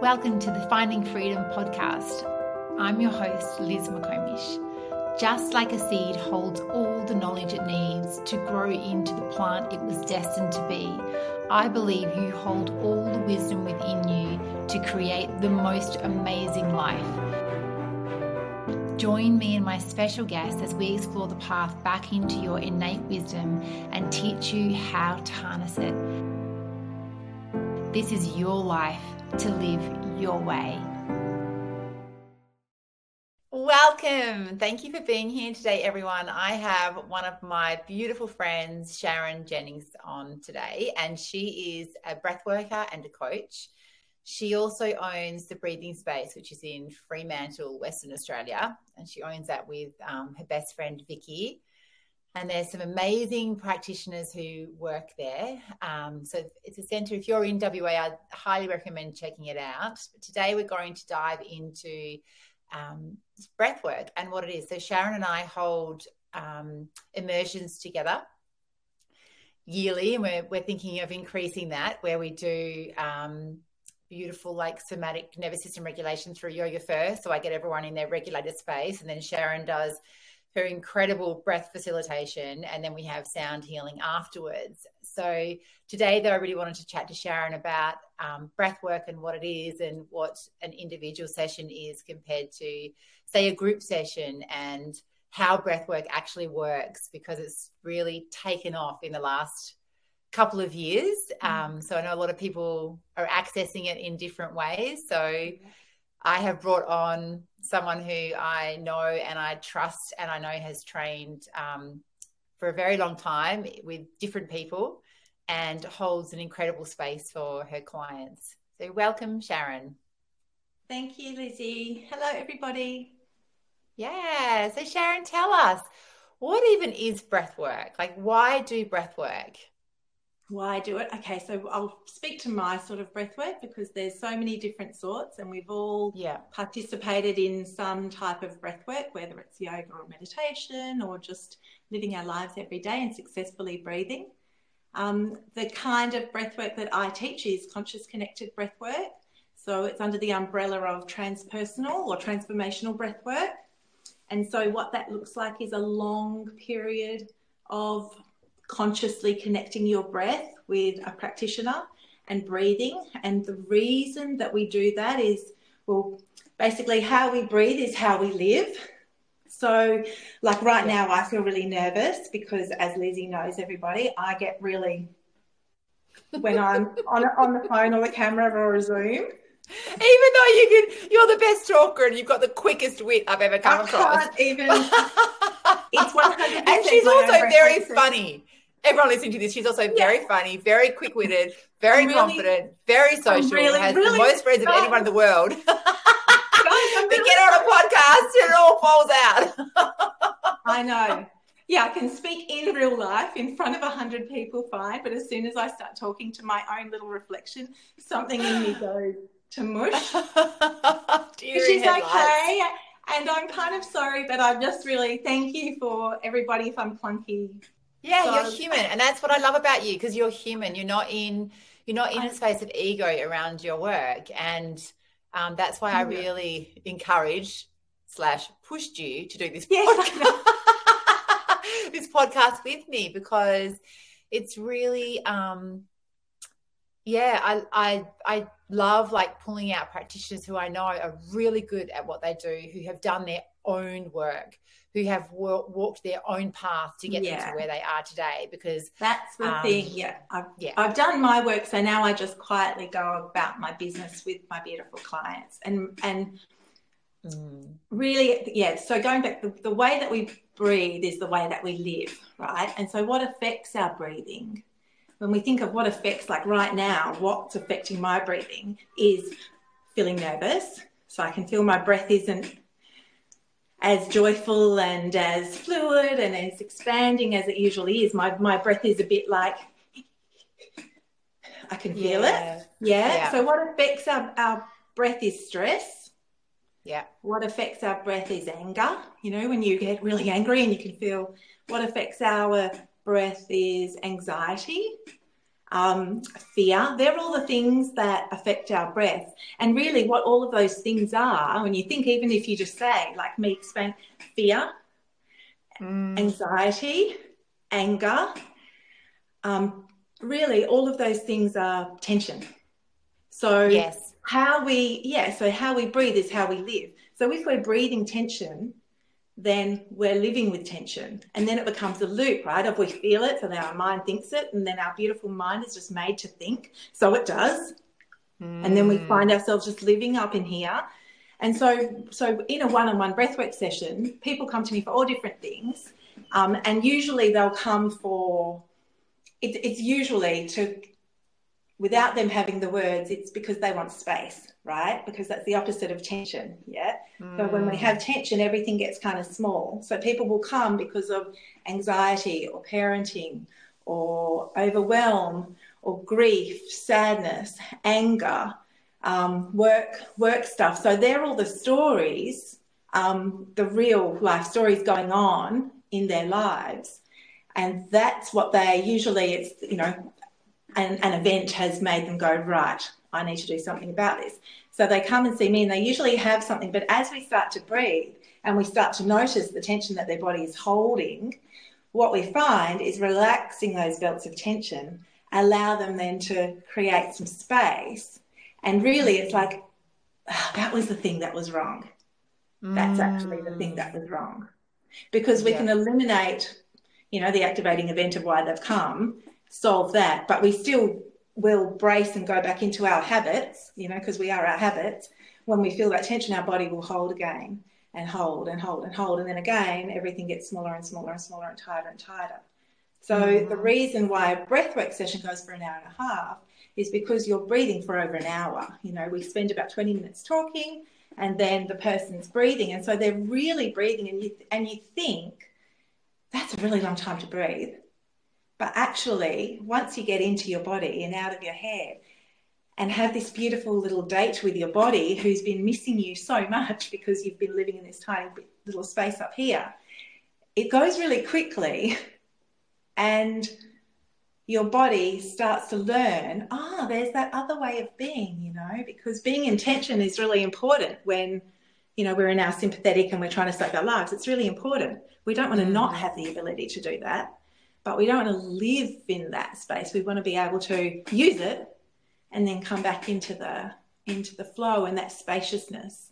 Welcome to the Finding Freedom podcast. I'm your host, Liz McComish. Just like a seed holds all the knowledge it needs to grow into the plant it was destined to be, I believe you hold all the wisdom within you to create the most amazing life. Join me and my special guests as we explore the path back into your innate wisdom and teach you how to harness it. This is your life to live your way. Welcome. Thank you for being here today, everyone. I have one of my beautiful friends, Sharon Jennings, on today, and she is a breath worker and a coach. She also owns the Breathing Space, which is in Fremantle, Western Australia, and she owns that with um, her best friend Vicky and there's some amazing practitioners who work there. Um, so it's a centre. If you're in WA, I highly recommend checking it out. But today we're going to dive into um, breath work and what it is. So Sharon and I hold um, immersions together yearly, and we're we're thinking of increasing that, where we do um, beautiful like somatic nervous system regulation through yoga first. So I get everyone in their regulated space, and then Sharon does her incredible breath facilitation, and then we have sound healing afterwards. So today, though, I really wanted to chat to Sharon about um, breath work and what it is, and what an individual session is compared to, say, a group session, and how breath work actually works because it's really taken off in the last couple of years. Mm. Um, so I know a lot of people are accessing it in different ways. So I have brought on someone who I know and I trust and I know has trained um, for a very long time with different people and holds an incredible space for her clients. So, welcome, Sharon. Thank you, Lizzie. Hello, everybody. Yeah. So, Sharon, tell us what even is breath work? Like, why do breath work? Why do it? Okay, so I'll speak to my sort of breath work because there's so many different sorts, and we've all yeah. participated in some type of breath work, whether it's yoga or meditation or just living our lives every day and successfully breathing. Um, the kind of breath work that I teach is conscious connected breath work. So it's under the umbrella of transpersonal or transformational breath work. And so what that looks like is a long period of consciously connecting your breath with a practitioner and breathing. And the reason that we do that is, well, basically, how we breathe is how we live. So, like right now, I feel really nervous because, as Lizzie knows, everybody, I get really when I'm on on the phone or the camera or a Zoom. Even though you can, you're the best talker and you've got the quickest wit I've ever come I across. Can't even. it's one hundred. And she's also very funny everyone listening to this, she's also very funny, very quick witted, very really, confident, very social, really, has really the most friends of anyone in the world. but get on a podcast and it all falls out. I know. Yeah, I can speak in real life in front of a hundred people fine, but as soon as I start talking to my own little reflection, something in me goes to mush. Which is okay. And I'm kind of sorry, but I'm just really thank you for everybody if I'm clunky yeah, so, you're human, and that's what I love about you because you're human. You're not in you're not in a space of ego around your work, and um, that's why I really encouraged slash pushed you to do this yes, podcast, this podcast with me because it's really um, yeah I I I love like pulling out practitioners who I know are really good at what they do, who have done their own work who have walked their own path to get yeah. them to where they are today because that's the um, thing yeah. I've, yeah. I've done my work so now I just quietly go about my business with my beautiful clients. And and mm. really yeah so going back the, the way that we breathe is the way that we live right? And so what affects our breathing? When we think of what affects like right now what's affecting my breathing is feeling nervous. So I can feel my breath isn't as joyful and as fluid and as expanding as it usually is. My my breath is a bit like I can feel yeah. it. Yeah. yeah. So what affects our, our breath is stress. Yeah. What affects our breath is anger. You know, when you get really angry and you can feel what affects our breath is anxiety. Um, fear. They're all the things that affect our breath. And really, what all of those things are, when you think, even if you just say, like me explain, fear, mm. anxiety, anger, um, really, all of those things are tension. So, yes. how we, yeah, so how we breathe is how we live. So, if we're breathing tension, then we're living with tension. And then it becomes a loop, right? If we feel it, so then our mind thinks it, and then our beautiful mind is just made to think. So it does. Mm. And then we find ourselves just living up in here. And so, so in a one-on-one breathwork session, people come to me for all different things, um, and usually they'll come for. It, it's usually to, without them having the words, it's because they want space right? Because that's the opposite of tension. Yeah. Mm. So when we have mm. tension, everything gets kind of small. So people will come because of anxiety or parenting or overwhelm or grief, sadness, anger, um, work, work stuff. So they're all the stories, um, the real life stories going on in their lives. And that's what they usually, it's, you know, an, an event has made them go, right, I need to do something about this. So they come and see me and they usually have something. But as we start to breathe and we start to notice the tension that their body is holding, what we find is relaxing those belts of tension, allow them then to create some space. And really, it's like, oh, that was the thing that was wrong. That's actually the thing that was wrong. Because we yeah. can eliminate, you know, the activating event of why they've come, solve that, but we still will brace and go back into our habits, you know, because we are our habits. When we feel that tension, our body will hold again and hold and hold and hold. And then again, everything gets smaller and smaller and smaller and tighter and tighter. So mm-hmm. the reason why a breathwork session goes for an hour and a half is because you're breathing for over an hour. You know, we spend about 20 minutes talking and then the person's breathing. And so they're really breathing and you, and you think, that's a really long time to breathe. But actually, once you get into your body and out of your head and have this beautiful little date with your body who's been missing you so much because you've been living in this tiny little space up here, it goes really quickly and your body starts to learn, ah, oh, there's that other way of being, you know, because being in tension is really important when, you know, we're in our sympathetic and we're trying to save our lives. It's really important. We don't want to not mm. have the ability to do that but we don't want to live in that space. We want to be able to use it and then come back into the into the flow and that spaciousness.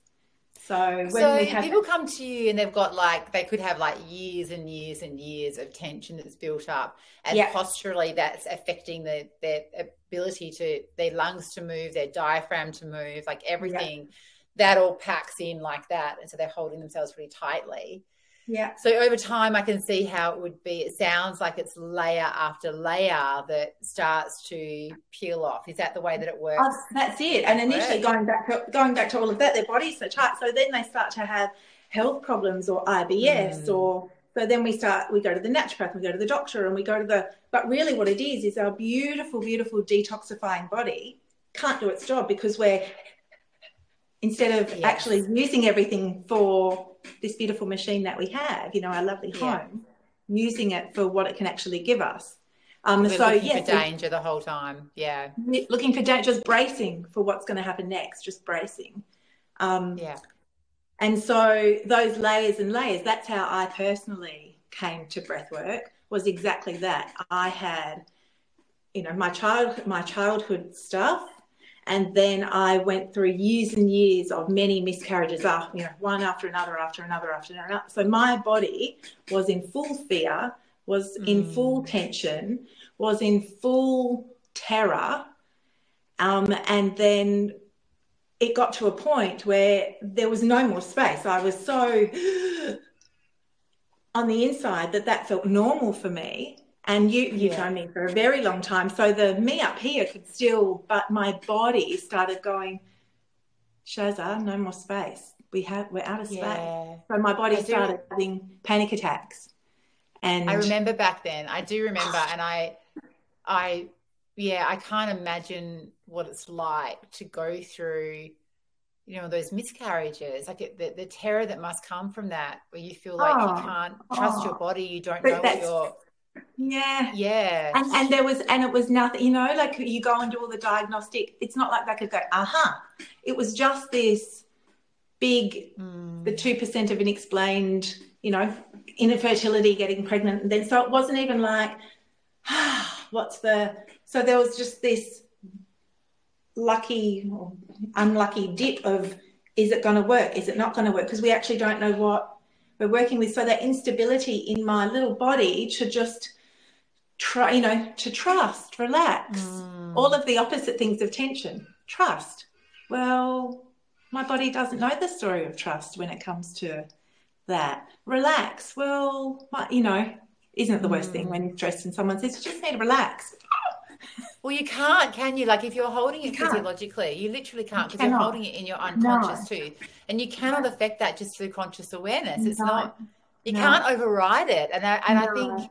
So when so have... people come to you and they've got like they could have like years and years and years of tension that's built up, and yeah. posturally that's affecting the, their ability to their lungs to move, their diaphragm to move, like everything. Yeah. That all packs in like that, and so they're holding themselves really tightly. Yeah. So over time, I can see how it would be. It sounds like it's layer after layer that starts to peel off. Is that the way that it works? Oh, that's it. And initially, going back to, going back to all of that, their body's so tight. So then they start to have health problems or IBS mm. or so then we start we go to the naturopath we go to the doctor and we go to the but really what it is is our beautiful beautiful detoxifying body can't do its job because we're instead of yes. actually using everything for this beautiful machine that we have, you know, our lovely yeah. home, using it for what it can actually give us. Um, We're so yes, for danger the whole time. Yeah, looking for danger, just bracing for what's going to happen next, just bracing. Um, yeah, and so those layers and layers. That's how I personally came to breath work. Was exactly that. I had, you know, my child, my childhood stuff and then I went through years and years of many miscarriages, after, you know, one after another, after another, after another. So my body was in full fear, was mm. in full tension, was in full terror. Um, and then it got to a point where there was no more space. I was so on the inside that that felt normal for me and you you've yeah. known me for a very long time so the me up here could still but my body started going Shazza, no more space we have we're out of space yeah. so my body I started do. having panic attacks and I remember back then I do remember and I I yeah I can't imagine what it's like to go through you know those miscarriages like it, the, the terror that must come from that where you feel like oh, you can't trust oh. your body you don't know what you're Yeah. Yeah. And, and there was, and it was nothing, you know, like you go and do all the diagnostic. It's not like they could go, aha. Uh-huh. It was just this big, Mm. the 2% of inexplained, you know, infertility, getting pregnant. And then, so it wasn't even like, ah, what's the, so there was just this lucky or unlucky dip of, is it going to work? Is it not going to work? Because we actually don't know what we're working with. So that instability in my little body to just try, you know, to trust, relax, Mm. all of the opposite things of tension, trust. Well, my body doesn't know the story of trust when it comes to that. Relax. Well, my, you know, isn't it the worst thing when you're stressed and someone says, you just need to relax? Well, you can't, can you? Like if you're holding it can't. physiologically, you literally can't because you're holding it in your unconscious too, and you cannot affect that just through conscious awareness. It's No. not. You No. can't override it, and I, and I think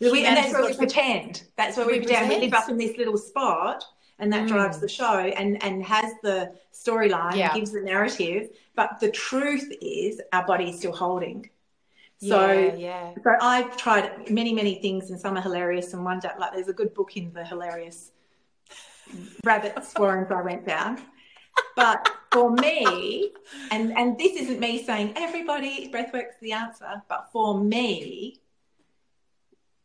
We, and that's where we pretend. That's where we, We pretend. We live pretend. up in this little spot, and that Mm. drives the show and and has the storyline, Yeah. gives the narrative. But the truth is, our body is still holding. So, yeah, yeah. so I've tried many, many things, and some are hilarious. And one day, like, there's a good book in the hilarious rabbits warrens I went down. But for me, and and this isn't me saying everybody breathwork's the answer, but for me,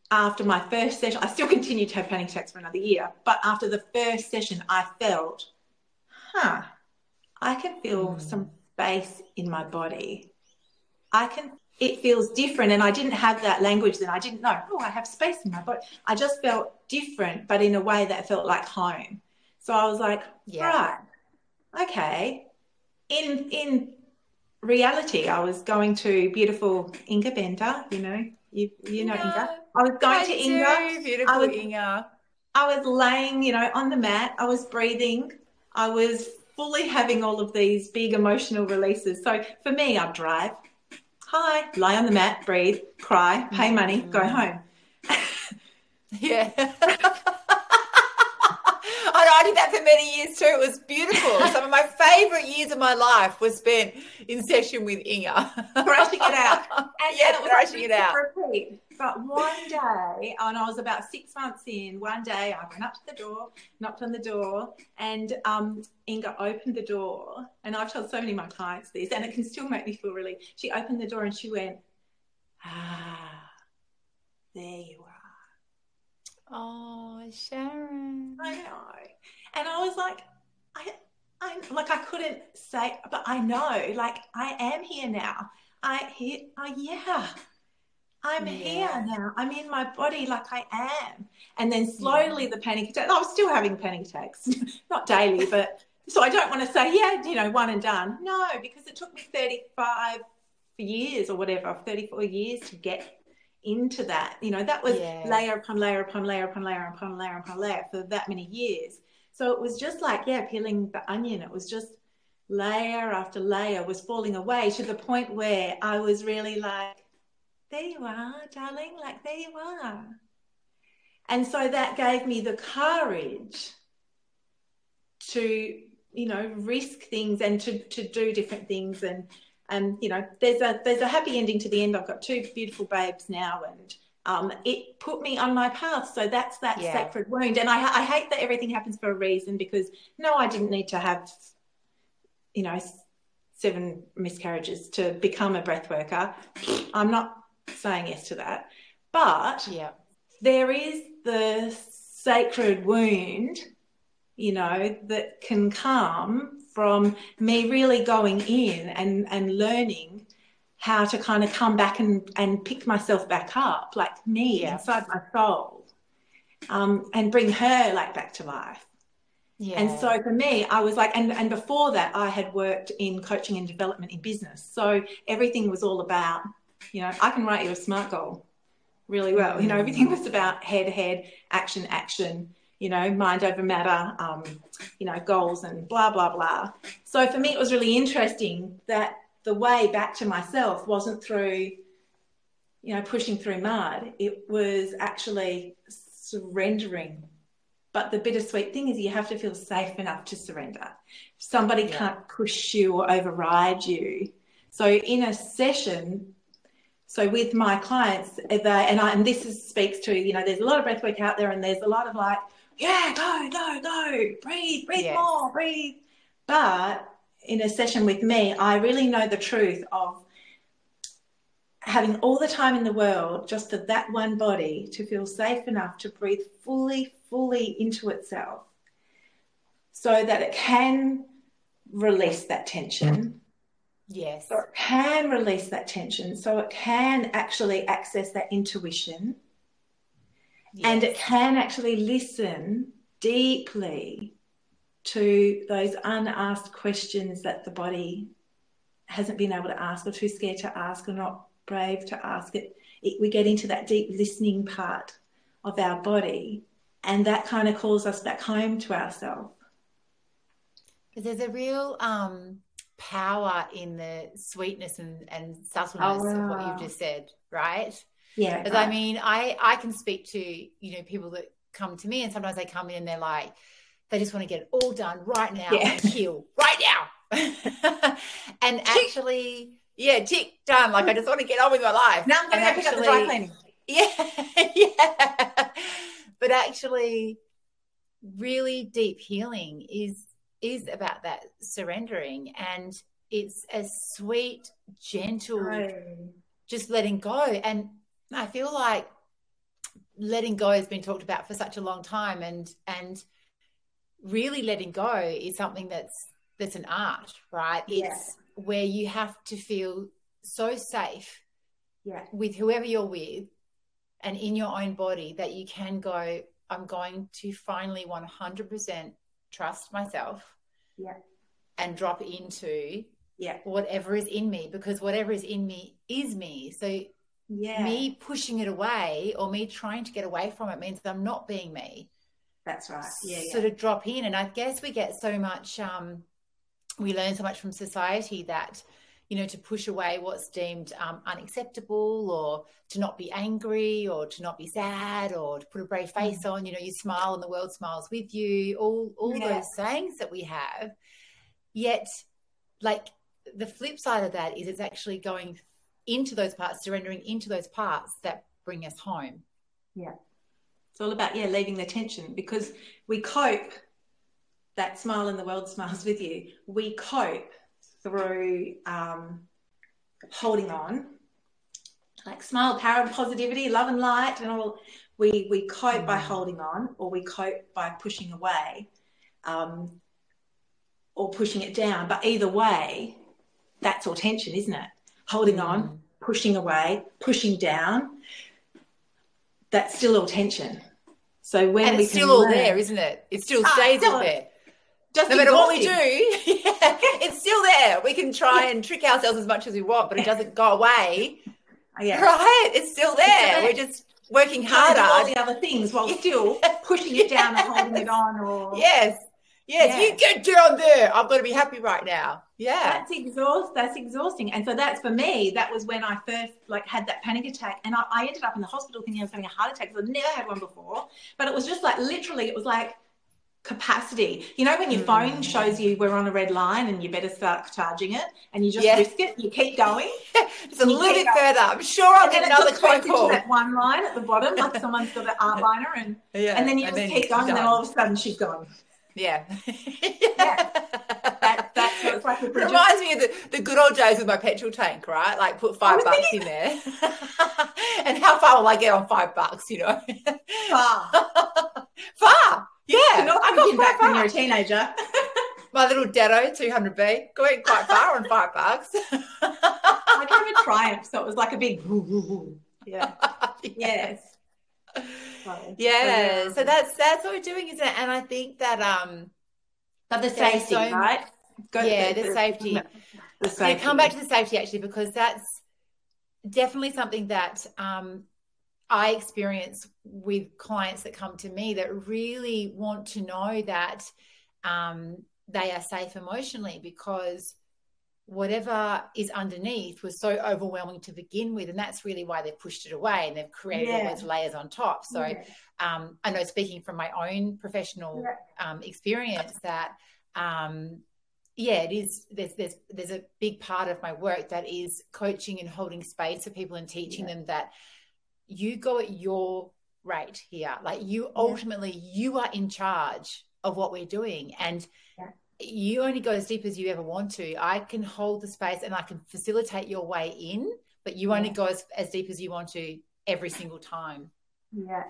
after my first session, I still continued to have panic attacks for another year. But after the first session, I felt, huh, I can feel Mm. some space in my body. I can, it feels different. And I didn't have that language then. I didn't know, oh, I have space in my body. I just felt different, but in a way that felt like home. So I was like, Yeah. right, okay. In, in reality, I was going to beautiful Inga Bender, you know, you, you know Inga. I was going I to do, Inga. Beautiful I was- Inga. I was laying, you know, on the mat. I was breathing. I was fully having all of these big emotional releases. So for me, I'd drive. Hi, lie on the mat, breathe, cry, pay mm-hmm. money, go home. Yeah. I, did that for many years too. It was beautiful. Some of my favorite years of my life was spent in session with Inga. Thrashing it out. And, Yeah, and it was thrashing it out. repeat. But one day, and I was about six months in, one day I went up to the door, knocked on the door, and um, Inga opened the door. And I've told so many of my clients this, and it can still make me feel really. She opened the door and she went, Ah, there you are. Oh, Sharon. I know. And I was like, I, I like I couldn't say, but I know, like I am here now. I here, oh yeah, I'm Yeah. here now. I'm in my body, like I am. And then slowly the panic attack. I was still having panic attacks, not daily, but so I don't want to say, yeah, you know, one and done. No, because it took me 35 years or whatever, 34 years to get into that. You know, that was Yeah. layer upon layer upon layer upon layer upon layer upon layer for that many years. So it was just like, yeah, peeling the onion. It was just layer after layer was falling away to the point where I was really like, there you are, darling, like there you are. And so that gave me the courage to, you know, risk things and to, to do different things. And, and, you know, there's a, there's a happy ending to the end. I've got two beautiful babes now and, um, it put me on my path. So that's that Yeah. sacred wound. And I, I hate that everything happens for a reason because no, I didn't need to have, you know, seven miscarriages to become a breath worker. I'm not saying yes to that. But Yeah. there is the sacred wound, you know, that can come from me really going in and, and learning how to kind of come back and, and pick myself back up, like me Yeah. inside my soul, um, and bring her like back to life. Yeah. And so for me, I was like, and, and before that, I had worked in coaching and development in business. So everything was all about, you know, I can write you a smart goal really well. You know, everything was about head, head, action, action, you know, mind over matter, um, you know, goals and blah, blah, blah. So for me, it was really interesting that the way back to myself wasn't through, you know, pushing through mud. It was actually surrendering but the bittersweet thing is you have to feel safe enough to surrender. Somebody Yeah. can't push you or override you. So in a session, So with my clients, they, and I, and this is, speaks to you know, there's a lot of breath work out there, and there's a lot of like, yeah, go, go, go, breathe, breathe yes. more, breathe. But in a session with me, I really know the truth of having all the time in the world just for that one body to feel safe enough to breathe fully, fully into itself so that it can release that tension. Yes. So it can release that tension. So it can actually access that intuition. Yes. And it can actually listen deeply to those unasked questions that the body hasn't been able to ask or too scared to ask or not brave to ask it. it we get into that deep listening part of our body and that kind of calls us back home to ourselves because there's a real um, power in the sweetness and, and oh, subtleness oh, wow. of what you've just said right yeah because right. i mean i i can speak to you know people that come to me and sometimes they come in and they're like they just want to get it all done right now yeah. and heal right now and actually yeah, tick, done. Like I just want to get on with my life. Now I'm going to pick up the dry cleaning. Yeah, yeah. But actually, really deep healing is is about that surrendering, and it's a sweet, gentle, just letting go. And I feel like letting go has been talked about for such a long time, and and really letting go is something that's that's an art, right? It's yeah where you have to feel so safe yeah. with whoever you're with and in your own body that you can go, I'm going to finally 100% trust myself. Yeah. And drop into yeah. whatever is in me because whatever is in me is me. So yeah. me pushing it away or me trying to get away from it means I'm not being me. That's right. Yeah. Sort yeah. to drop in. And I guess we get so much um we learn so much from society that you know to push away what's deemed um, unacceptable or to not be angry or to not be sad or to put a brave face mm. on you know you smile and the world smiles with you all all yeah. those sayings that we have yet like the flip side of that is it's actually going into those parts surrendering into those parts that bring us home yeah it's all about yeah leaving the tension because we cope that smile in the world smiles with you. We cope through um, holding on, like smile, power, and positivity, love and light, and all. We we cope mm. by holding on, or we cope by pushing away, um, or pushing it down. But either way, that's all tension, isn't it? Holding mm. on, pushing away, pushing down. That's still all tension. So when and it's still all there, isn't it? It still ah, stays ah, all there just no matter what we do, yeah, it's still there. We can try and trick ourselves as much as we want, but it doesn't go away. Yeah. Right? It's still there. We're just working harder. All the other things while still pushing it down and holding it on. Or yes, yes, yeah. you get down there. I've got to be happy right now. Yeah, that's exhaust. That's exhausting. And so that's for me. That was when I first like had that panic attack, and I, I ended up in the hospital thinking I was having a heart attack because I'd never had one before. But it was just like literally, it was like capacity. You know, when your phone mm. shows you we're on a red line and you better start charging it and you just yeah. risk it, you keep going. it's a little bit further. I'm sure I'll get another phone call. that one line at the bottom, like someone's got an art liner and yeah. and then you and just then keep going and then all of a sudden she's gone. Yeah. yeah. That, that's what it's like. It reminds me of the, the good old days with my petrol tank, right? Like put five bucks thinking... in there. and how far will I get on five bucks, you know? Far. Far. Yeah, You're not I got back far. when you're a teenager. My little Datto 200B going quite far on five bucks. I drove a Triumph, so it was like a big yeah. yes. So, yeah. So, that's that's what we're doing, isn't it? And I think that um but the safety, so, right? Go yeah, the, the, safety. The safety. Yeah, come back to the safety actually, because that's definitely something that um I experience with clients that come to me that really want to know that um, they are safe emotionally because whatever is underneath was so overwhelming to begin with and that's really why they've pushed it away and they've created yeah. all those layers on top so yeah. um, i know speaking from my own professional yeah. um, experience that um, yeah, it is. There's there's there's a big part of my work that is coaching and holding space for people and teaching them that you go at your rate here. Like you ultimately you are in charge of what we're doing, and yeah. You only go as deep as you ever want to. I can hold the space and I can facilitate your way in, but you only go as, as deep as you want to every single time. Yeah,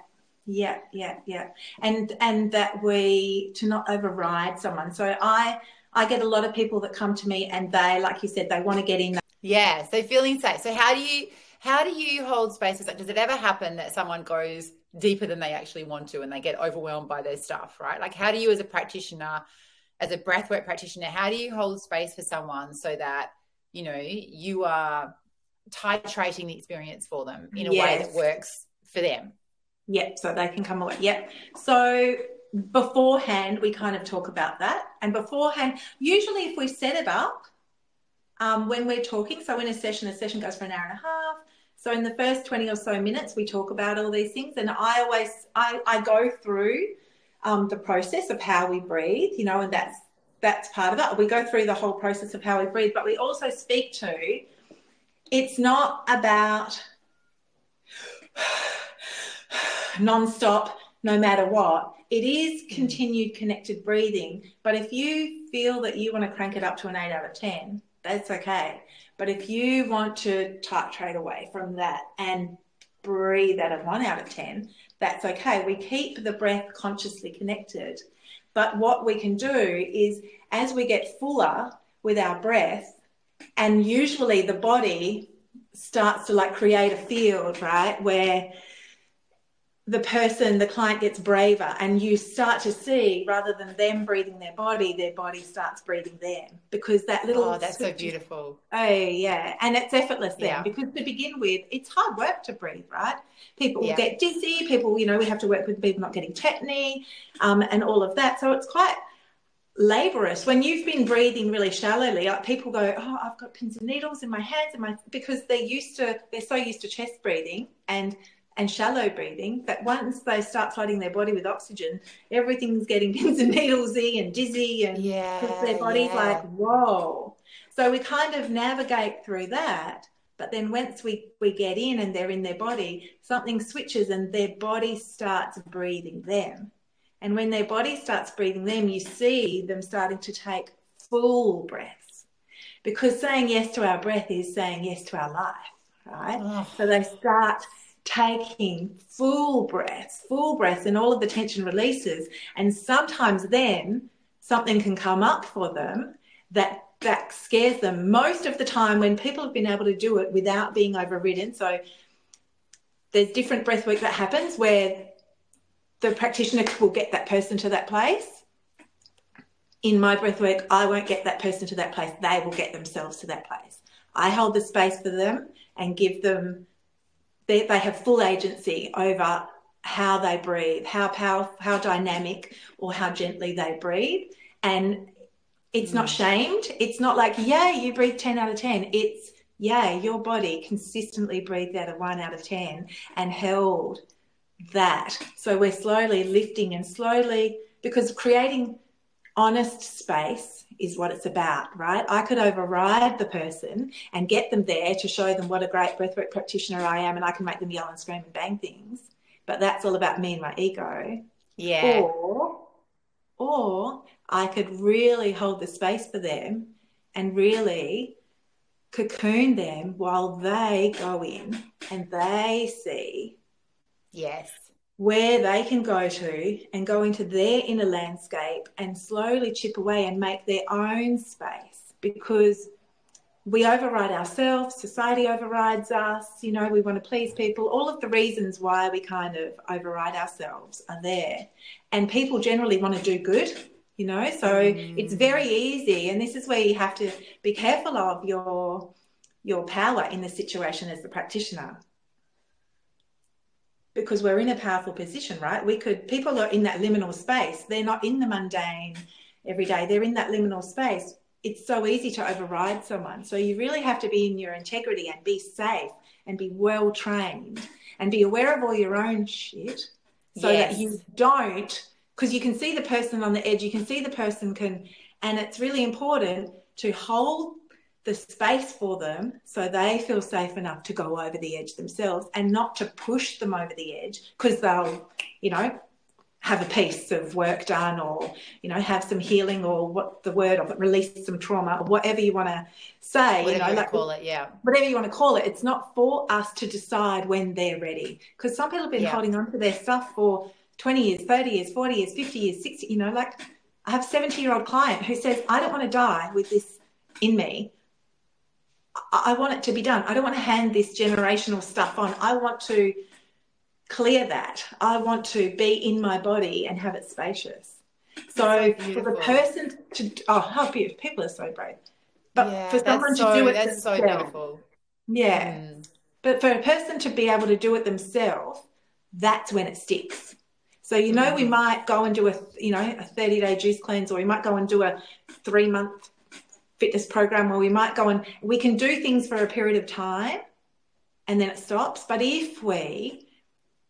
yeah, yeah, yeah. And and that we to not override someone. So I I get a lot of people that come to me and they, like you said, they want to get in. Yeah. So feeling safe. So how do you how do you hold spaces? like Does it ever happen that someone goes deeper than they actually want to and they get overwhelmed by their stuff, right? Like how do you as a practitioner, as a breathwork practitioner, how do you hold space for someone so that, you know, you are titrating the experience for them in a yes. way that works for them? Yep, so they can come away. Yep. So beforehand, we kind of talk about that. And beforehand, usually if we set it up um, when we're talking, so in a session, a session goes for an hour and a half. So in the first 20 or so minutes, we talk about all these things. And I always, I, I go through um, the process of how we breathe, you know, and that's, that's part of it. We go through the whole process of how we breathe, but we also speak to, it's not about non-stop, no matter what it is mm. continued connected breathing, but if you feel that you want to crank it up to an 8 out of 10, that's okay. But if you want to titrate away from that and breathe at a 1 out of 10, that's okay. We keep the breath consciously connected. But what we can do is as we get fuller with our breath, and usually the body starts to like create a field, right? Where the person, the client gets braver, and you start to see rather than them breathing their body, their body starts breathing them because that little. Oh, that's so beautiful. Oh, yeah. And it's effortless then yeah. because to begin with, it's hard work to breathe, right? People yeah. get dizzy, people, you know, we have to work with people not getting tetany um, and all of that. So it's quite laborious when you've been breathing really shallowly like people go oh i've got pins and needles in my hands and my because they're used to they're so used to chest breathing and and shallow breathing But once they start flooding their body with oxygen, everything's getting pins and needlesy and dizzy and yeah, their body's yeah. like, whoa. So we kind of navigate through that. But then once we, we get in and they're in their body, something switches and their body starts breathing them. And when their body starts breathing them, you see them starting to take full breaths. Because saying yes to our breath is saying yes to our life, right? Oh. So they start taking full breaths, full breaths, and all of the tension releases. And sometimes then something can come up for them that that scares them. Most of the time, when people have been able to do it without being overridden, so there's different breath work that happens where the practitioner will get that person to that place. In my breath work, I won't get that person to that place. They will get themselves to that place. I hold the space for them and give them they, they have full agency over how they breathe, how powerful, how dynamic, or how gently they breathe. And it's mm. not shamed. It's not like, yeah, you breathe 10 out of 10. It's, yeah, your body consistently breathed out of one out of 10 and held that. So we're slowly lifting and slowly, because creating honest space is what it's about, right? I could override the person and get them there to show them what a great breathwork practitioner I am, and I can make them yell and scream and bang things. But that's all about me and my ego. Yeah. Or, or I could really hold the space for them and really cocoon them while they go in and they see. Yes where they can go to and go into their inner landscape and slowly chip away and make their own space because we override ourselves, society overrides us, you know, we want to please people. All of the reasons why we kind of override ourselves are there. And people generally want to do good, you know, so mm. it's very easy. And this is where you have to be careful of your your power in the situation as the practitioner because we're in a powerful position, right? We could, people are in that liminal space. They're not in the mundane every day, they're in that liminal space. It's so easy to override someone. So you really have to be in your integrity and be safe and be well trained and be aware of all your own shit so yes. that you don't, because you can see the person on the edge, you can see the person can And it's really important to hold the space for them so they feel safe enough to go over the edge themselves and not to push them over the edge because they'll, you know, have a piece of work done or you know have some healing or what the word of it release some trauma or whatever you want to say whatever you know you like call it yeah. whatever you want to call it. It's not for us to decide when they're ready because some people have been Yeah. holding on to their stuff for 20 years 30 years 40 years 50 years 60 you know like i have a 70 year old client who says i don't want to die with this in me I I want it to be done. I don't want to hand this generational stuff on. I want to clear that. I want to be in my body and have it spacious. So, So for the person to oh, how beautiful! People are so brave. But yeah, for someone that's to so, do it that's so themselves, beautiful yeah. Mm. But for a person to be able to do it themselves, that's when it sticks. So you know, we Mhm. might go and do a you know a thirty day juice cleanse, or we might go and do a three month fitness program, where we might go and we can do things for a period of time, and then it stops. But if we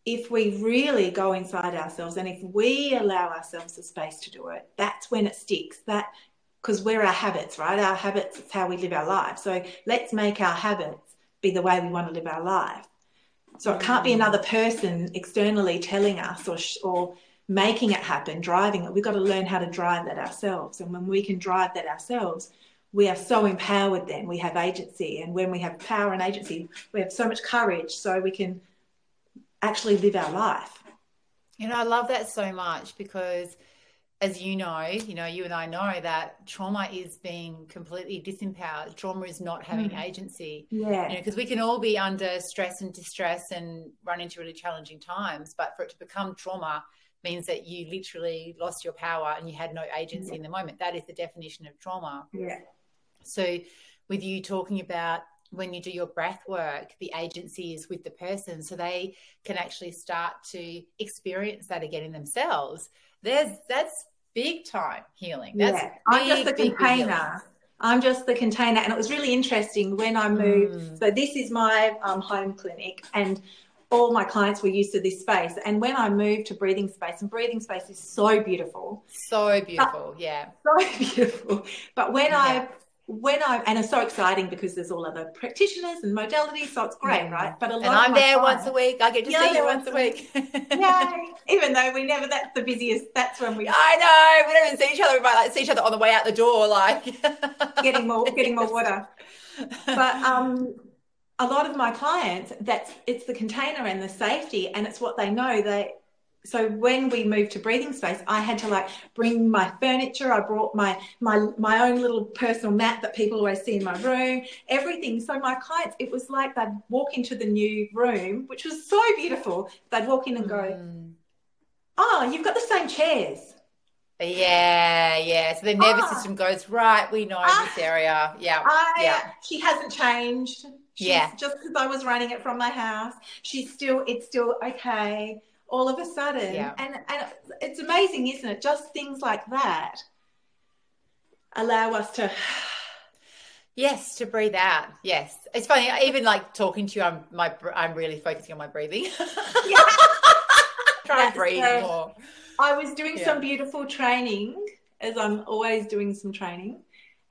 if we really go inside ourselves and if we allow ourselves the space to do it, that's when it sticks. That because we're our habits, right? Our habits, it's how we live our life. So let's make our habits be the way we want to live our life. So it can't be Mm. another person externally telling us or, sh- or making it happen, driving it. We've got to learn how to drive that ourselves. And when we can drive that ourselves, we are so empowered then. We have agency. And when we have power and agency, we have so much courage so we can actually live our life. You know, I love that so much because, as you know, you know, you and I know that trauma is being completely disempowered. Trauma is not having Mm. agency. Yeah. You know, because we can all be under stress and distress and run into really challenging times, but for it to become trauma means that you literally lost your power and you had no agency Yeah. in the moment. That is the definition of trauma. Yeah. So, with you talking about when you do your breath work, the agency is with the person, so they can actually start to experience that again in themselves. There's that's big time healing. That's yeah. I'm just the big, big container. I'm just the container. And it was really interesting when I moved. Mm. So this is my um, home clinic, and all my clients were used to this space. And when I moved to breathing space, and breathing space is so beautiful, So beautiful, yeah. so beautiful. But when Yeah. I when I and it's so exciting because there's all other practitioners and modalities, so it's great, Mm. right? But a lot And of I'm there clients, once a week. I get to Yeah, see you once a week. Yay! Even though we never that's the busiest. That's when we I know. We don't even see each other. We might like see each other on the way out the door, like getting more getting more water. but um, a lot of my clients that's it's the container and the safety and it's what they know they so when we moved to breathing space i had to like bring my furniture i brought my my my own little personal mat that people always see in my room everything so my clients it was like they'd walk into the new room which was so beautiful they'd walk in and go Mm. oh you've got the same chairs Yeah, yeah. So the nervous Ah. system goes right. We know Ah. this area. Yeah, I, yeah. she hasn't changed. She's, Yeah. Just because I was running it from my house, she's still, it's still okay. All of a sudden, Yeah. and and it's amazing, isn't it? Just things like that allow us to. Yes, to breathe out. Yes, it's funny. Even like talking to you, I'm my I'm really focusing on my breathing. Yeah. Try and breathe more. I was doing Yeah. some beautiful training, as I'm always doing some training,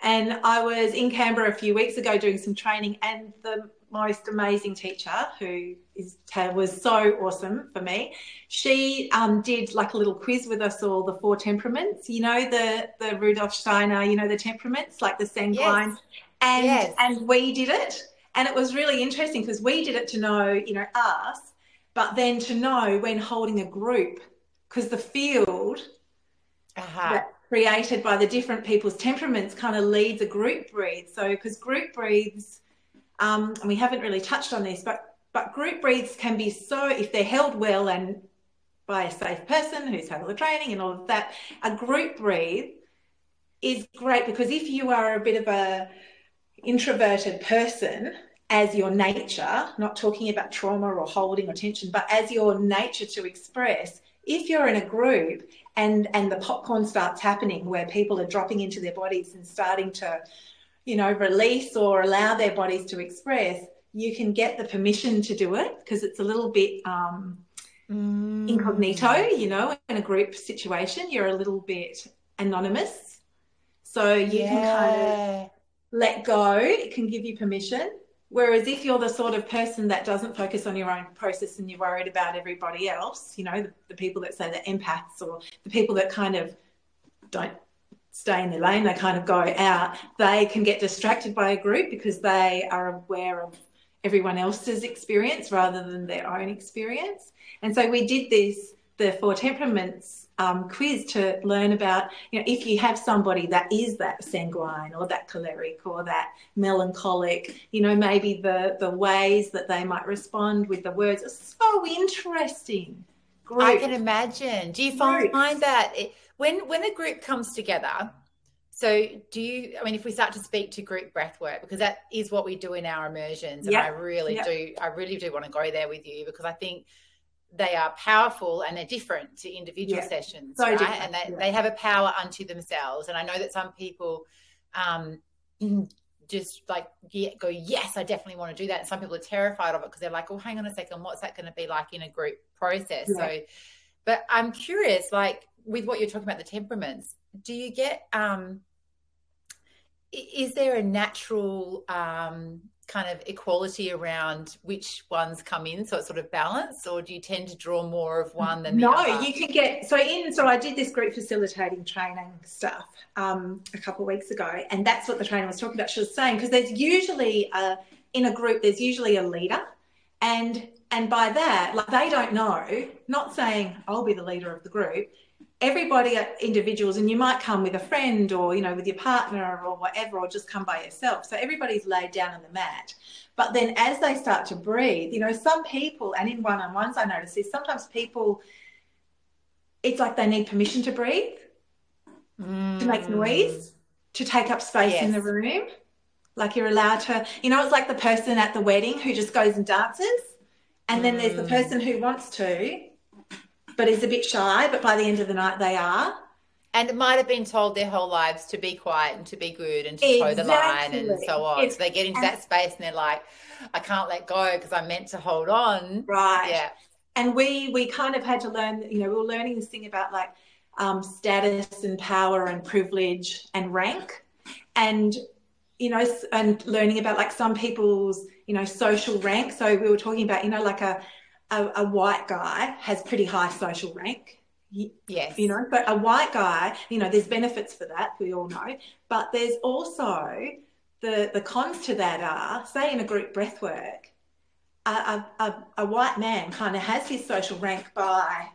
and I was in Canberra a few weeks ago doing some training, and the most amazing teacher who is was so awesome for me. She um, did like a little quiz with us all, the four temperaments. You know the the Rudolf Steiner, you know the temperaments, like the sanguine, Yes. and Yes. and we did it, and it was really interesting because we did it to know, you know, us, but then to know when holding a group, because the field Uh-huh. that created by the different people's temperaments kind of leads a group breathe. So because group breathes, um, and we haven't really touched on this, but but group breaths can be so if they're held well and by a safe person who's had all the training and all of that, a group breathe is great because if you are a bit of a introverted person as your nature, not talking about trauma or holding or tension, but as your nature to express, if you're in a group and and the popcorn starts happening where people are dropping into their bodies and starting to you know release or allow their bodies to express you can get the permission to do it because it's a little bit um, Mm. incognito you know in a group situation you're a little bit anonymous So you yeah. can kind of let go. It can give you permission. Whereas if you're the sort of person that doesn't focus on your own process and you're worried about everybody else, you know, the, the people that say they're empaths or the people that kind of don't stay in their lane, they kind of go out, they can get distracted by a group because they are aware of everyone else's experience rather than their own experience. And so we did this, the Four Temperaments um, quiz to learn about, you know, if you have somebody that is that sanguine or that choleric or that melancholic, you know, maybe the the ways that they might respond with the words are so interesting. Group. I can imagine. Do you find, find that it, when when a group comes together? So, do you? I mean, if we start to speak to group breath work, because that is what we do in our immersions, and yep. I really yep. do, I really do want to go there with you because I think they are powerful and they're different to individual yeah. sessions, so right? Different. And they, yeah. they have a power unto themselves. And I know that some people um, just like go, yes, I definitely want to do that. And some people are terrified of it because they're like, oh, hang on a second, what's that going to be like in a group process? So, but I'm curious, like with what you're talking about, the temperaments, do you get, um, is there a natural um, kind of equality around which ones come in so it's sort of balanced or do you tend to draw more of one than the other? no other? you can get so in so i did this group facilitating training stuff um, a couple of weeks ago and that's what the trainer was talking about she was saying because there's usually a, in a group there's usually a leader and and by that like they don't know not saying i'll be the leader of the group everybody individuals and you might come with a friend or you know with your partner or whatever or just come by yourself so everybody's laid down on the mat but then as they start to breathe you know some people and in one-on-ones i notice this sometimes people it's like they need permission to breathe mm. to make noise to take up space yes. in the room like you're allowed to you know it's like the person at the wedding who just goes and dances and then mm. there's the mm. person who wants to but is a bit shy, but by the end of the night they are. And it might have been told their whole lives to be quiet and to be good and to exactly. toe the line and so on. It's, so they get into that space and they're like, I can't let go because I'm meant to hold on. Right. Yeah. And we we kind of had to learn, you know, we were learning this thing about like um, status and power and privilege and rank. And you know, and learning about like some people's, you know, social rank. So we were talking about, you know, like a a, a white guy has pretty high social rank. Yes. You know, but a white guy, you know, there's benefits for that, we all know. But there's also the the cons to that are, say in a group breath work, a, a, a white man kind of has his social rank by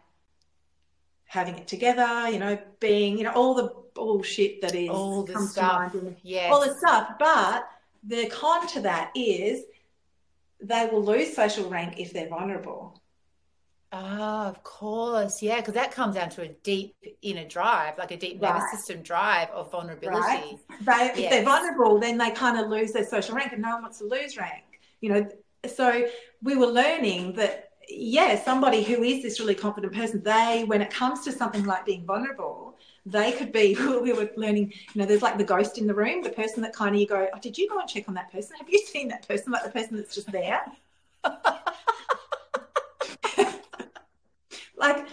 having it together, you know, being, you know, all the bullshit that is all the comes stuff. to mind. Yes. All the stuff. But the con to that is they will lose social rank if they're vulnerable. Ah, oh, of course. Yeah, because that comes down to a deep inner drive, like a deep right. nervous system drive of vulnerability. Right. They, yes. If they're vulnerable, then they kind of lose their social rank and no one wants to lose rank. You know, so we were learning that, yeah, somebody who is this really confident person, they, when it comes to something like being vulnerable, they could be we were learning you know there's like the ghost in the room the person that kind of you go oh, did you go and check on that person? Have you seen that person? Like the person that's just there. Like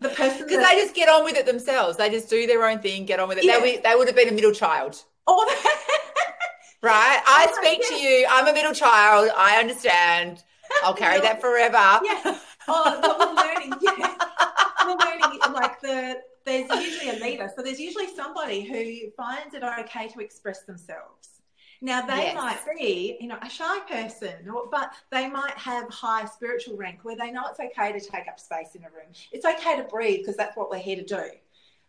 the person because they just get on with it themselves. They just do their own thing get on with it. Yeah. they, they would have been a middle child. Oh right? I oh, speak to you. I'm a middle child. I understand. I'll carry that forever. Yeah. Oh we're learning. Yeah. We're learning like the there's usually a leader. So there's usually somebody who finds it okay to express themselves. Now they yes. might be, you know, a shy person, or, but they might have high spiritual rank where they know it's okay to take up space in a room. It's okay to breathe because that's what we're here to do.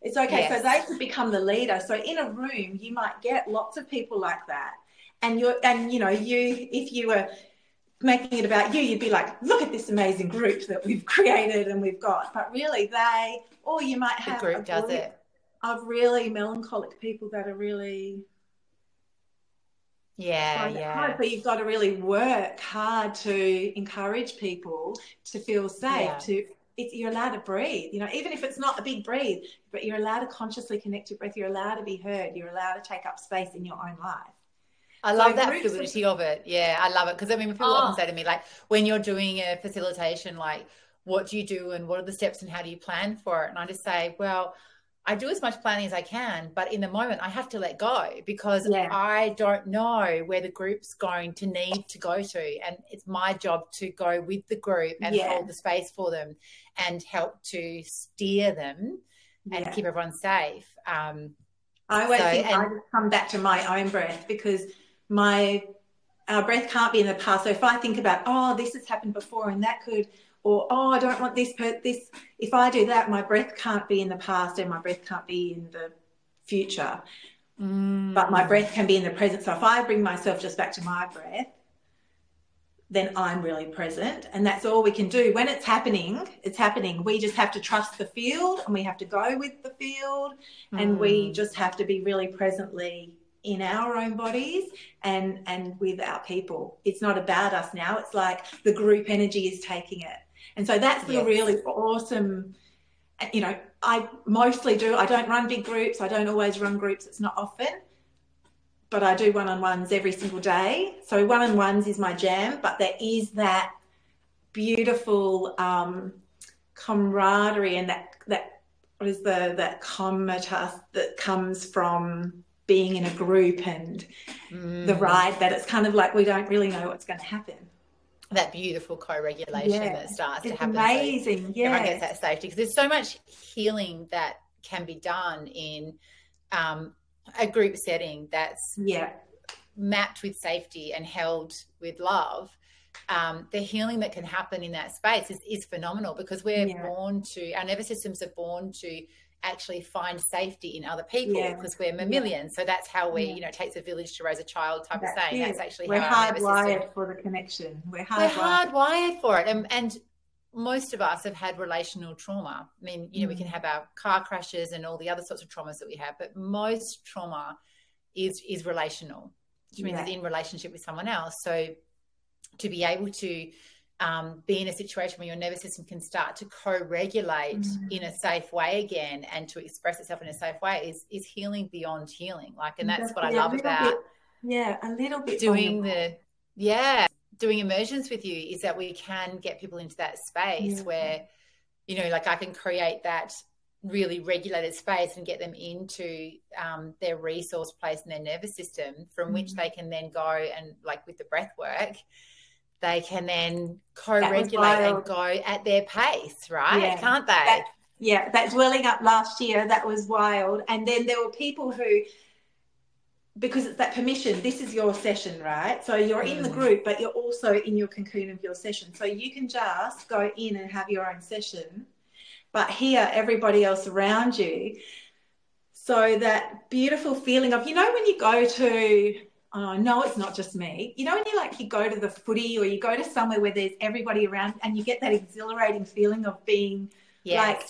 It's okay. Yes. So they could become the leader. So in a room, you might get lots of people like that, and you're, and you know, you if you were making it about you, you'd be like, look at this amazing group that we've created and we've got. But really, they, or you might have the group does it of really melancholic people that are really. Yeah, yeah. Hard, but you've got to really work hard to encourage people to feel safe. Yeah. To it's, you're allowed to breathe. You know, even if it's not a big breathe, but you're allowed to consciously connect your breath. You're allowed to be heard. You're allowed to take up space in your own life. I love so that fluidity of it. Yeah, I love it because I mean, people oh. often say to me like, when you're doing a facilitation, like, what do you do and what are the steps and how do you plan for it? And I just say, well, I do as much planning as I can, but in the moment I have to let go because Yeah. I don't know where the group's going to need to go to. And it's my job to go with the group and Yeah. hold the space for them and help to steer them and Yeah. keep everyone safe. Um, I always So, think I just come back to my own breath because my our breath can't be in the past. So if I think about, oh, this has happened before and that could, or oh, I don't want this, per- this. If I do that, my breath can't be in the past and my breath can't be in the future. But my breath can be in the present. So if I bring myself just back to my breath, then I'm really present. And that's all we can do. When it's happening, it's happening. We just have to trust the field and we have to go with the field and we Mm. just have to be really presently in our own bodies and and with our people. It's not about us now. It's like the group energy is taking it. And so that's the Yes. really awesome. You know i mostly do i don't run big groups. I don't always run groups. It's not often. But i do one-on-ones every single day. So one-on-ones is my jam but there is that beautiful um, camaraderie and that that what is the that comatose that comes from being in a group and Mm. the ride that it's kind of like we don't really know what's going to happen. that beautiful co-regulation Yeah. that starts to It's happen. So amazing. everyone Yeah. gets that safety because there's so much healing that can be done in um, a group setting that's Yeah. mapped with safety and held with love. Um, the healing that can happen in that space is, is phenomenal because we're Yeah. born to our nervous systems are born to actually find safety in other people Yeah. because we're mammalian. So that's how we, Yeah. you know, it takes a village to raise a child type That's of saying. it. That's actually We're how our nervous hardwired for the connection. We're we're hardwired. hardwired for it and, and most of us have had relational trauma i mean you know we Mm. can have our car crashes and all the other sorts of traumas that we have but most trauma is is relational which means Yeah. it's in relationship with someone else so to be able to um, be in a situation where your nervous system can start to co-regulate Mm. in a safe way again and to express itself in a safe way is is healing beyond healing like and that's what i Yeah, love about bit- yeah, a little bit doing the yeah doing immersions with you is that we can get people into that space Yeah. where you know like i can create that really regulated space and get them into um, their resource place in their nervous system from which Mhm. they can then go and like with the breath work they can then co-regulate and go at their pace right Yeah. can't they That- yeah, that Dwellingup last year, that was wild. And then there were people who, because it's that permission, this is your session, right? So you're in the Mm. group, but you're also in your cocoon of your session. So you can just go in and have your own session, but hear everybody else around you. So that beautiful feeling of, you know, when you go to, oh, no, it's not just me. You know, when you like, you go to the footy or you go to somewhere where there's everybody around and you get that exhilarating feeling of being yes like,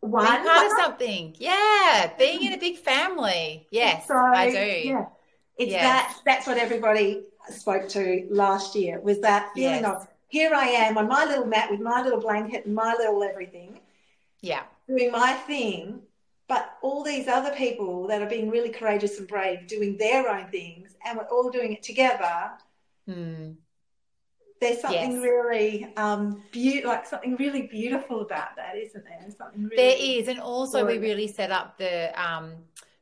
one being part of something yeah being in a big family yes so, i do Yeah, it's Yes. that. That's what everybody spoke to last year. Was that feeling Yes. of here I am on my little mat with my little blanket and my little everything, yeah doing my thing, but all these other people that are being really courageous and brave doing their own things, and we're all doing it together. Hmm. There's something Yes. really um, be- like something really beautiful about that, isn't there? Something really There is, and also we really set up the um,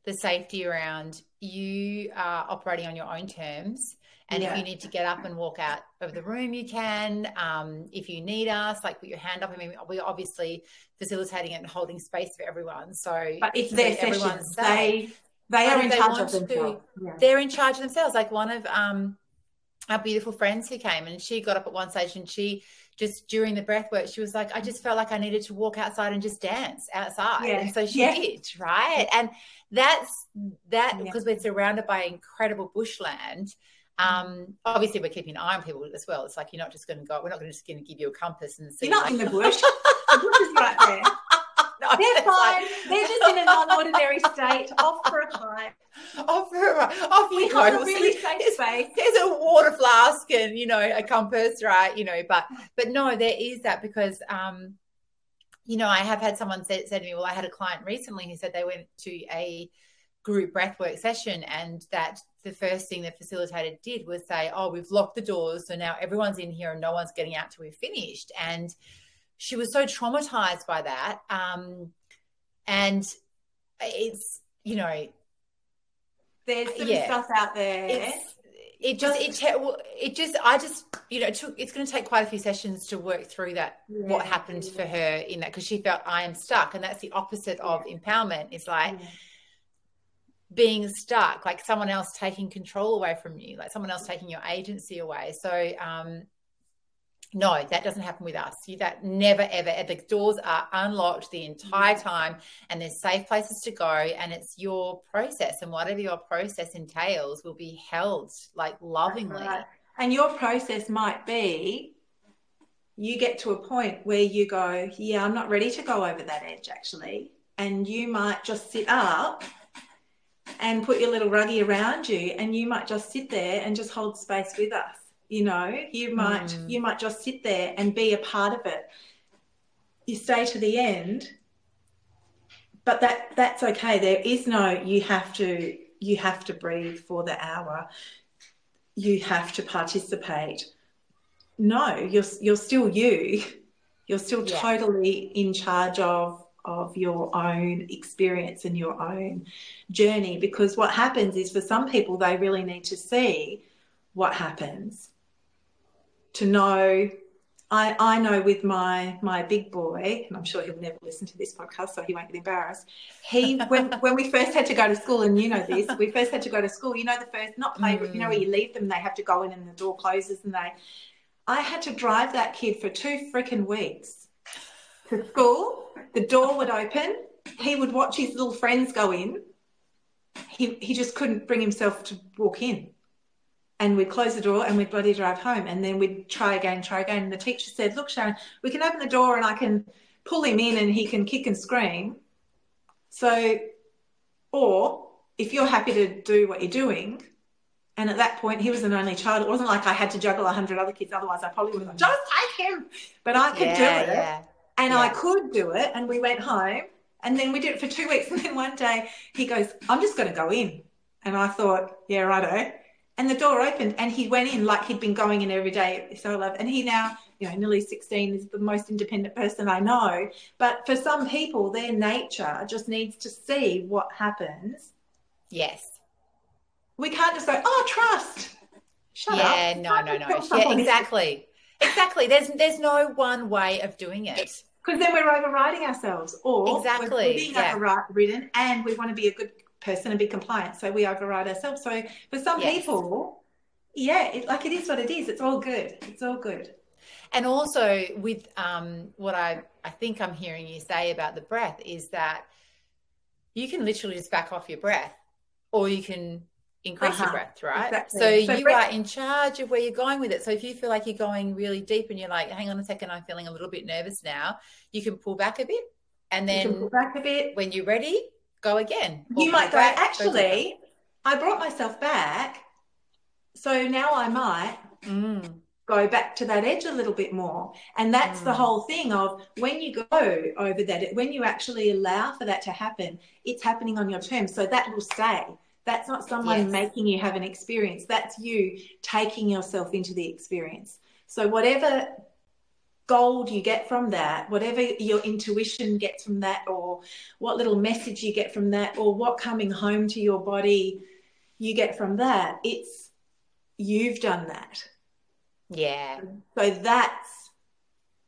the safety around you are operating on your own terms. And Yeah. if you need to get up and walk out of the room, you can. Um, if you need us, like put your hand up. I mean, we're obviously facilitating it and holding space for everyone. So, But it's their session. safe. They they are in they charge of to- themselves. Yeah. they're in charge of themselves. Like one of um, our beautiful friends who came and she got up at one stage and she just during the breath work, she was like, I just felt like I needed to walk outside and just dance outside. Yeah. And so she Yeah. did, right? And that's that Yeah. because we're surrounded by incredible bushland. Um, obviously we're keeping an eye on people as well. It's like you're not just gonna go, we're not gonna just gonna give you a compass and see You're not like, in the bush. the bush is right there. No, They're fine. like, They're just in an unordinary state, off for a hike. off, for a- off We go. have a really see- safe space. there's a water flask and you know a compass right you know but but no there is that because um you know i have had someone say, say to me well i had a client recently who said they went to a group breathwork session and that the first thing the facilitator did was say oh we've locked the doors so now everyone's in here and no one's getting out till we're finished. And she was so traumatized by that um and it's you know there's some yeah, stuff out there. It's, it just it it just I just you know it took it's going to take quite a few sessions to work through that yeah, what happened for her in that because she felt I am stuck and that's the opposite of empowerment. It's like being stuck, like someone else taking control away from you, like someone else taking your agency away. So, um, no, that doesn't happen with us. You, that never, ever, the doors are unlocked the entire time and there's safe places to go. And it's your process. And whatever your process entails will be held like lovingly. Right. And your process might be you get to a point where you go, Yeah, I'm not ready to go over that edge actually. And you might just sit up and put your little ruggy around you and you might just sit there and just hold space with us you know? You might mm. you might just sit there and be a part of it. You stay to the end but that that's okay. There is no you have to you have to breathe for the hour. You have to participate. No you're you're still you. You're still yeah. totally in charge of of your own experience and your own journey. Because what happens is for some people, they really need to see what happens to know. I, I know with my my big boy, and I'm sure he'll never listen to this podcast, so he won't get embarrassed. He when when we first had to go to school, and you know this, we first had to go to school. You know the first not play, mm. you know where you leave them, they have to go in, and the door closes, and they. I had to drive that kid for two freaking weeks to school the door would open. He would watch his little friends go in. He, he just couldn't bring himself to walk in. And we'd close the door and we'd bloody drive home. And then we'd try again, try again. And the teacher said, Look, Sharon, we can open the door and I can pull him in and he can kick and scream. So, or if you're happy to do what you're doing, and at that point, he was an only child. It wasn't like I had to juggle a hundred other kids. Otherwise, I probably would have just take him. But I could yeah, do it. Yeah. And yeah. I could do it. And we went home and then we did it for two weeks. And then one day he goes, I'm just going to go in. And I thought, yeah, righto. And the door opened and he went in like he'd been going in every day. So I love, and he now, you know, nearly 16 is the most independent person I know. But for some people, their nature just needs to see what happens. Yes. We can't just go, oh, trust. Shut yeah, up. no, no, no. Yeah, exactly. Exactly. There's there's no one way of doing it. Because then we're overriding ourselves, or exactly we're, being yeah. overridden, and we want to be a good person and be compliant, so we override ourselves. So for some yes. people, yeah, it, like it is what it is. It's all good. It's all good. And also with um, what I I think I'm hearing you say about the breath is that you can literally just back off your breath, or you can increase uh-huh. your breath, right? Exactly. So, so, you breath- are in charge of where you're going with it. So if you feel like you're going really deep and you're like, hang on a second, I'm feeling a little bit nervous now, you can pull back a bit. And then pull back a bit. When you're ready, go again. You might go, back, actually, go I brought myself back. So now I might mm. go back to that edge a little bit more. And that's mm. the whole thing of when you go over that, when you actually allow for that to happen, it's happening on your terms. So that will stay. That's not someone yes. making you have an experience. That's you taking yourself into the experience. So, whatever gold you get from that, whatever your intuition gets from that, or what little message you get from that, or what coming home to your body you get from that, it's you've done that. Yeah. So that's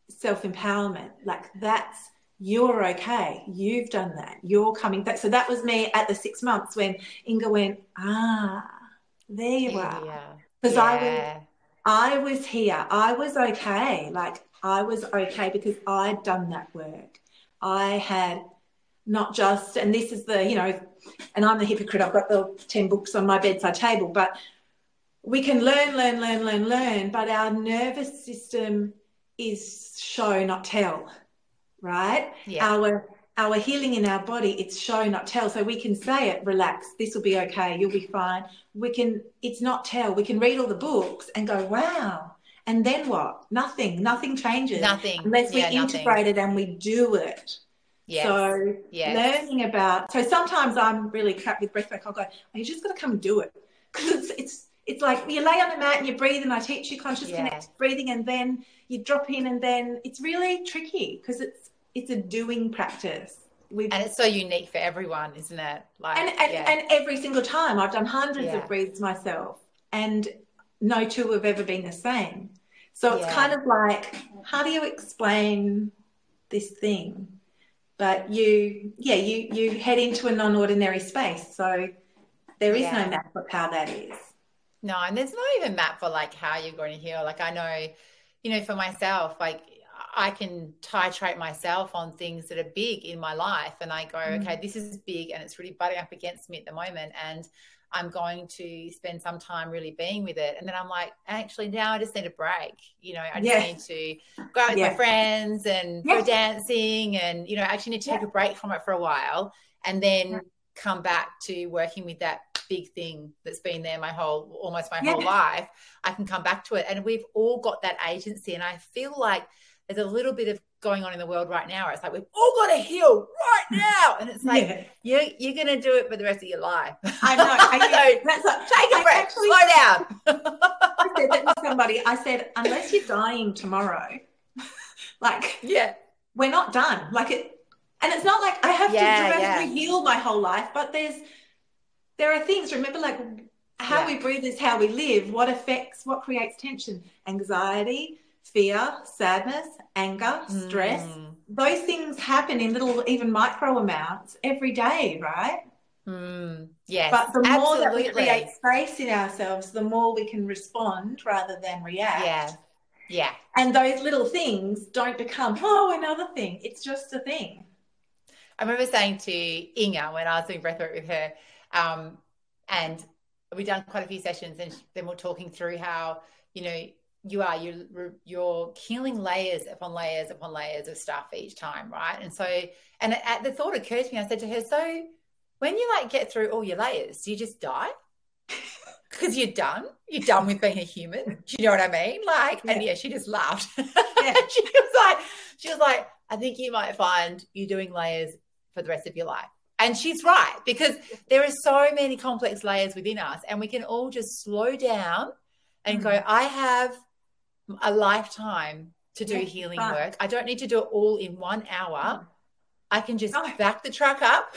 self empowerment. Like that's you're okay. You've done that. You're coming back. So that was me at the six months when Inga went, ah, there you are. Because yeah. I was I was here. I was okay. Like I was okay because I'd done that work. I had not just, and this is the, you know, and I'm the hypocrite. I've got the 10 books on my bedside table, but we can learn, learn, learn, learn, learn, but our nervous system is show, not tell right? Yeah. Our our healing in our body, it's show, not tell. So we can say it, relax, this will be okay, you'll be fine. We can, it's not tell. We can read all the books and go, wow. And then what? Nothing. Nothing changes. Nothing. Unless we yeah, integrate nothing. it and we do it. Yes. So yes. learning about so sometimes I'm really crap with breath breathwork. I'll go, oh, you just gotta come and do it. Because it's it's it's like you lay on the mat and you breathe and I teach you conscious yeah. connect breathing and then you drop in and then it's really tricky because it's it's a doing practice. we've and it's so unique for everyone, isn't it? Like, and and, yeah. and every single time I've done hundreds yeah. of breathes myself, and no two have ever been the same. So it's yeah. kind of like, how do you explain this thing? But you, yeah, you you head into a non-ordinary space. So there is no map of how that is. No, and there's not even map for like how you're going to heal. Like I know, you know, for myself, like I can titrate myself on things that are big in my life. And I go, mm. okay, this is big and it's really butting up against me at the moment. And I'm going to spend some time really being with it. And then I'm like, actually, now I just need a break. You know, I just yes. need to go out with yes. my friends and yes. go dancing and, you know, actually need to take a break from it for a while and then come back to working with that big thing that's been there my whole, almost my whole life. I can come back to it. And we've all got that agency. And I feel like, there's a little bit of going on in the world right now. It's like we've all got to heal right mm. now, and it's like yeah. you're you're going to do it for the rest of your life. I know. I so that's like, take a I break, actually, slow down. I said that to somebody. I said, unless you're dying tomorrow, like yeah, we're not done. Like it, and it's not like I have yeah, to dramatically yeah. heal my whole life, but there's there are things. Remember, like how yeah. we breathe is how we live. What affects, what creates tension, anxiety fear, sadness, anger, stress. Mm. Those things happen in little, even micro amounts every day, right? Mm. Yes. But the absolutely. more that we create space in ourselves, the more we can respond rather than react. Yeah. Yeah. And those little things don't become, oh, another thing. It's just a thing. I remember saying to Inga when I was doing breathwork with her, um, and we've done quite a few sessions, and then we're talking through how, you know, you are you're you're healing layers upon layers upon layers of stuff each time right? And so and at the thought occurred to me i said to her so when you like get through all your layers do you just die? Because you're done? You're done with being a human? Do you know what i mean? Like yeah. and yeah she just laughed. Yeah. she was like she was like i think you might find you're doing layers for the rest of your life and she's right because there are so many complex layers within us and we can all just slow down and mm-hmm. go i have a lifetime to do healing work. I don't need to do it all in one hour. I can just back the truck up.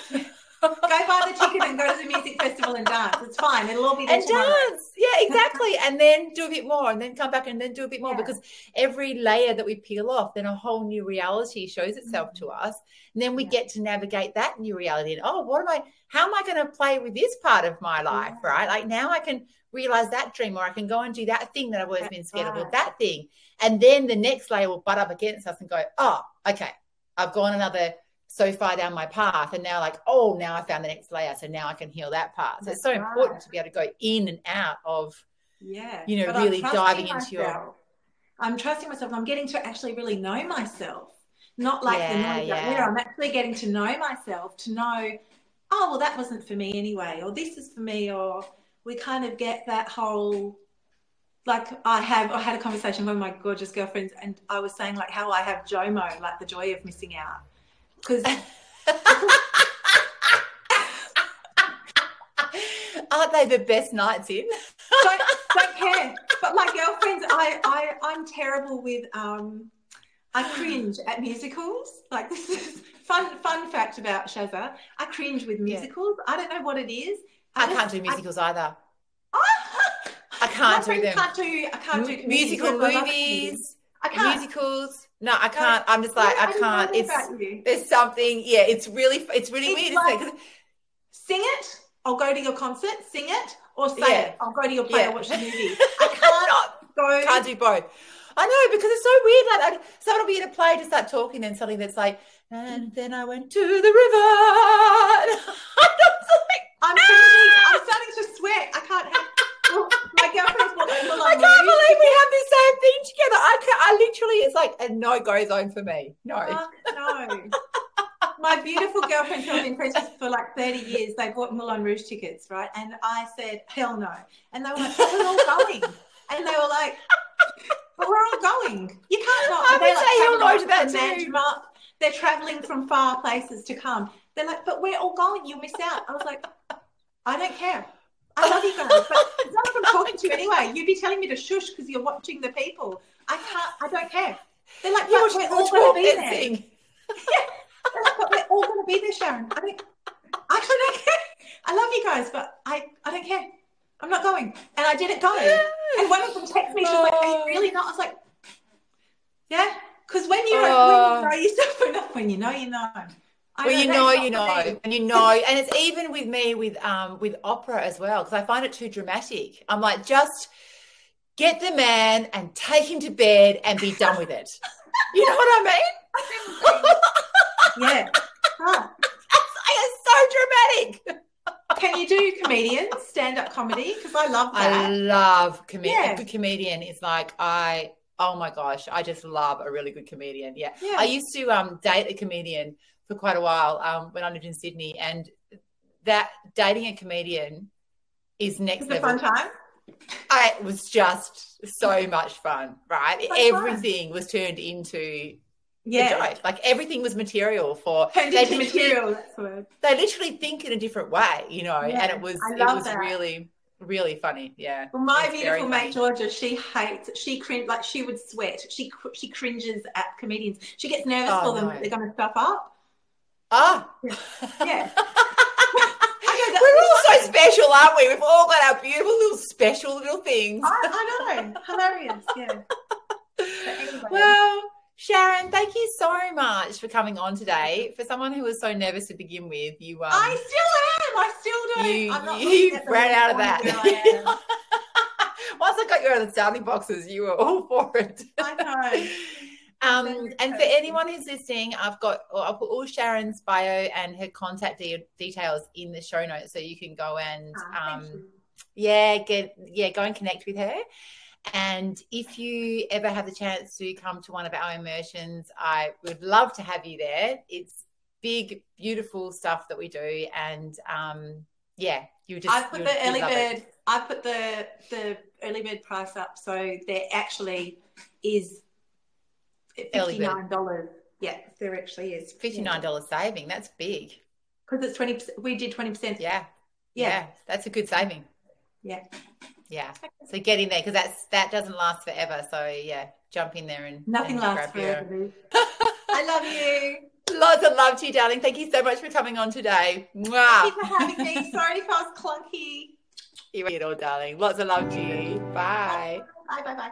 Go buy the ticket and go to the music festival and dance. It's fine. It'll all be there and tomorrow. dance. Yeah, exactly. and then do a bit more, and then come back and then do a bit more yeah. because every layer that we peel off, then a whole new reality shows itself mm-hmm. to us, and then we yeah. get to navigate that new reality. And oh, what am I? How am I going to play with this part of my life? Yeah. Right? Like now, I can realize that dream, or I can go and do that thing that I've always That's been scared right. of, or that thing. And then the next layer will butt up against us and go, oh, okay, I've gone another so far down my path. And now, like, oh, now I found the next layer. So now I can heal that part. So That's it's so right. important to be able to go in and out of, yeah, you know, but really diving into myself. your. I'm trusting myself. I'm getting to actually really know myself. Not like yeah, the noise yeah. I'm actually getting to know myself, to know, oh, well, that wasn't for me anyway, or this is for me, or we kind of get that whole like I have I had a conversation with my gorgeous girlfriends and I was saying like how I have JOMO, like the joy of missing out. Because aren't they the best nights in? don't, don't care. But my girlfriends, I, I I'm terrible with um I cringe at musicals. Like this is fun fun fact about Shazza. I cringe with musicals. Yeah. I don't know what it is. I, I can't do musicals I, either. I can't do them. Can't do. I can't do musical movies. I can't. Musicals. No, I can't. I'm just like I, can't. It's there's something. Yeah, it's really it's really it's weird, like, it? Sing it. I'll go to your concert. Sing it or say yeah. it. I'll go to your play yeah. or watch the movie. I can't go. Can't do both. I know because it's so weird. Like someone will be in a play to start talking, and something that's like, and then I went to the river. I'm ah! I'm starting to sweat. I can't have my girlfriend's what I can't believe we have the same thing together. I can I literally, it's like a no go zone for me. No. Fuck no. my beautiful girlfriend who been friends with for like 30 years, they bought Moulin Rouge tickets, right? And I said, hell no. And they were like, we're all going. And they were like, but we're all going. You can't not. I would like, say hell no to that too. Up. They're traveling from far places to come. They're like, but we're all going. You'll miss out. I was like, I don't care. I love you guys, but it's not like I'm talking to you anyway. You'd be telling me to shush because you're watching the people. I can't. I don't care. They're like, yeah, we're all going to be there. Yeah, but we're all going to be there, Sharon. I don't, actually don't care. I love you guys, but I, I don't care. I'm not going. And I didn't go. And one of them texted me, she was like, Are you really not? I was like, Yeah. Because when you Oh. when you know yourself enough, when you know, you know. I well, you know, you know, me. and you know, and it's even with me with um with opera as well because I find it too dramatic. I'm like, just get the man and take him to bed and be done with it. You know what I mean? Yeah. Ah. It's so dramatic. Can you do comedians, stand up comedy? Because I love I that. love comedian. Yeah. A good comedian is like I. Oh my gosh, I just love a really good comedian. Yeah, Yeah. I used to um, date a comedian for quite a while um, when I lived in Sydney, and that dating a comedian is next It's a fun time. I, it was just so much fun, right? So fun. everything was turned into Yeah. joke. Like everything was material for Turned they into literally- material. That's the word. They literally think in a different way, you know, Yeah, and it was it was that. really really funny. Yeah. Well, my beautiful mate Georgia, she hates. She cringe like she would sweat. She she cringes at comedians. She gets nervous Oh, for them. no. They're going to stuff up. Ah. Yeah. We're all so special, aren't we? We've all got our beautiful little special little things. I, I know. Hilarious. Yeah. Anyway. Well, Sharon, thank you so much for coming on today. For someone who was so nervous to begin with, you um, I still am. I still don't. you, I'm not you looking at the ran out of that. where I, am. Once I got you out of the sounding boxes, you were all for it. I know. Um, and for anyone who's listening, I've got or I'll put all Sharon's bio and her contact de- details in the show notes, so you can go and Ah, um, yeah, get yeah, go and connect with her. And if you ever have the chance to come to one of our immersions, I would love to have you there. It's big, beautiful stuff that we do, and um, yeah, you just I put the early love it. bird. I put the the early bird price up, so there actually is Early fifty bird. nine dollars. Yeah, there actually is fifty nine dollars saving. That's big. because it's twenty. We did twenty percent. Yeah, Yeah. yeah, that's a good saving. Yeah. Yeah. So get in there because that's that doesn't last forever. So yeah, jump in there and Nothing and lasts grab your- forever. I love you. Lots of love to you, darling. Thank you so much for coming on today. Thank you for having me. Sorry if I was clunky. You it all, darling. Lots of love to you. Bye. Bye bye bye.